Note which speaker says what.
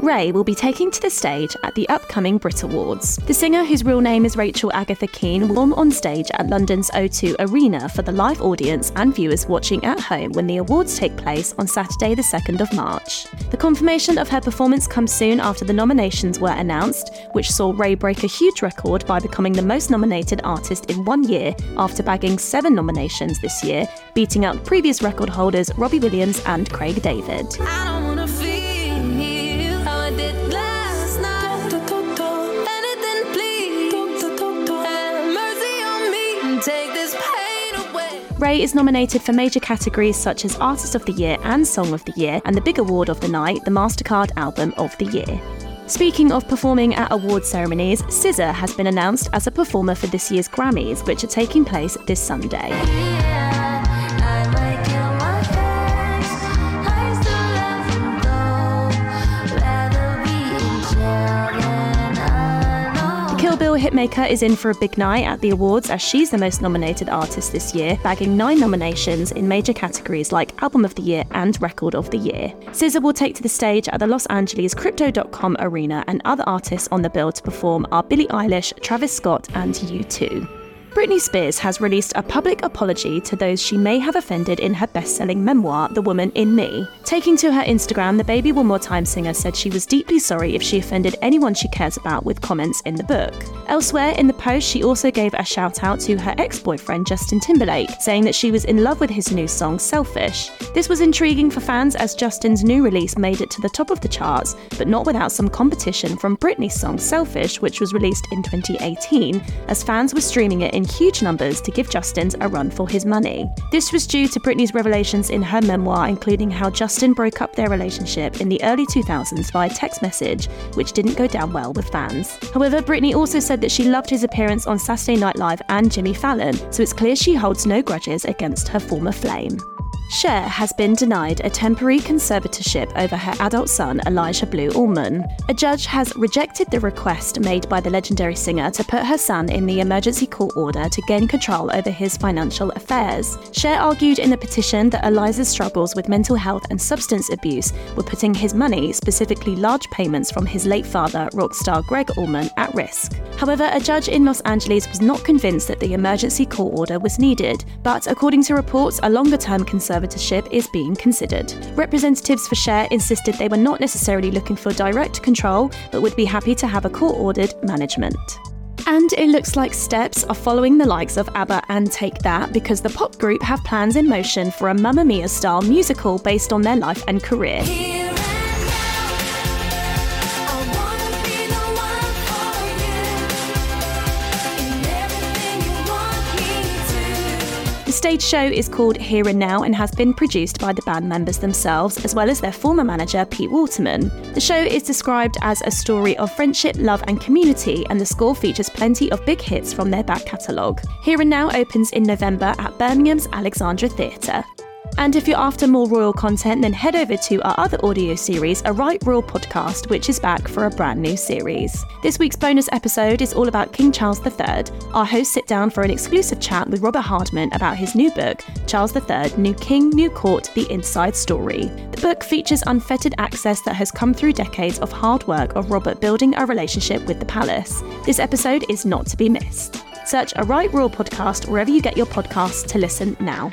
Speaker 1: Raye will be taking to the stage at the upcoming Brit Awards. The singer, whose real name is Rachel Agatha Keen, will perform on stage at London's O2 Arena for the live audience and viewers watching at home when the awards take place on Saturday, the 2nd of March. The confirmation of her performance comes soon after the nominations were announced, which saw Raye break a huge record by becoming the most nominated artist in one year after bagging seven nominations this year, beating out previous record holders Robbie Williams and Craig David. Raye is nominated for major categories such as Artist of the Year and Song of the Year, and the big award of the night, the MasterCard Album of the Year. Speaking of performing at award ceremonies, SZA has been announced as a performer for this year's Grammys, which are taking place this Sunday. Kill Bill hitmaker is in for a big night at the awards as she's the most nominated artist this year, bagging nine nominations in major categories like Album of the Year and Record of the Year. SZA will take to the stage at the Los Angeles Crypto.com Arena, and other artists on the bill to perform are Billie Eilish, Travis Scott, and U2. Britney Spears has released a public apology to those she may have offended in her best selling memoir, The Woman in Me. Taking to her Instagram, the Baby One More Time singer said she was deeply sorry if she offended anyone she cares about with comments in the book. Elsewhere in the post, she also gave a shout out to her ex boyfriend Justin Timberlake, saying that she was in love with his new song Selfish. This was intriguing for fans as Justin's new release made it to the top of the charts, but not without some competition from Britney's song Selfish, which was released in 2018, as fans were streaming it in huge numbers to give Justin a run for his money. This was due to Britney's revelations in her memoir, including how Justin broke up their relationship in the early 2000s via text message, which didn't go down well with fans. However, Britney also said that she loved his appearance on Saturday Night Live and Jimmy Fallon, so it's clear she holds no grudges against her former flame. Cher has been denied a temporary conservatorship over her adult son, Elijah Blue Allman. A judge has rejected the request made by the legendary singer to put her son in the emergency court order to gain control over his financial affairs. Cher argued in the petition that Elijah's struggles with mental health and substance abuse were putting his money, specifically large payments from his late father, rock star Gregg Allman, at risk. However, a judge in Los Angeles was not convinced that the emergency court order was needed, but according to reports, a longer term conservatorship conservatorship is being considered. Representatives for Cher insisted they were not necessarily looking for direct control, but would be happy to have a court ordered management. And it looks like Steps are following the likes of ABBA and Take That because the pop group have plans in motion for a Mamma Mia style musical based on their life and career. Stage show is called Here and Now and has been produced by the band members themselves, as well as their former manager, Pete Waterman. The show is described as a story of friendship, love, and community, and the score features plenty of big hits from their back catalogue. Here and Now opens in November at Birmingham's Alexandra Theatre. And if you're after more royal content, then head over to our other audio series, A Right Royal Podcast, which is back for a brand new series. This week's bonus episode is all about King Charles III. Our hosts sit down for an exclusive chat with Robert Hardman about his new book, Charles III New King, New Court The Inside Story. The book features unfettered access that has come through decades of hard work of Robert building a relationship with the palace. This episode is not to be missed. Search A Right Royal Podcast wherever you get your podcasts to listen now.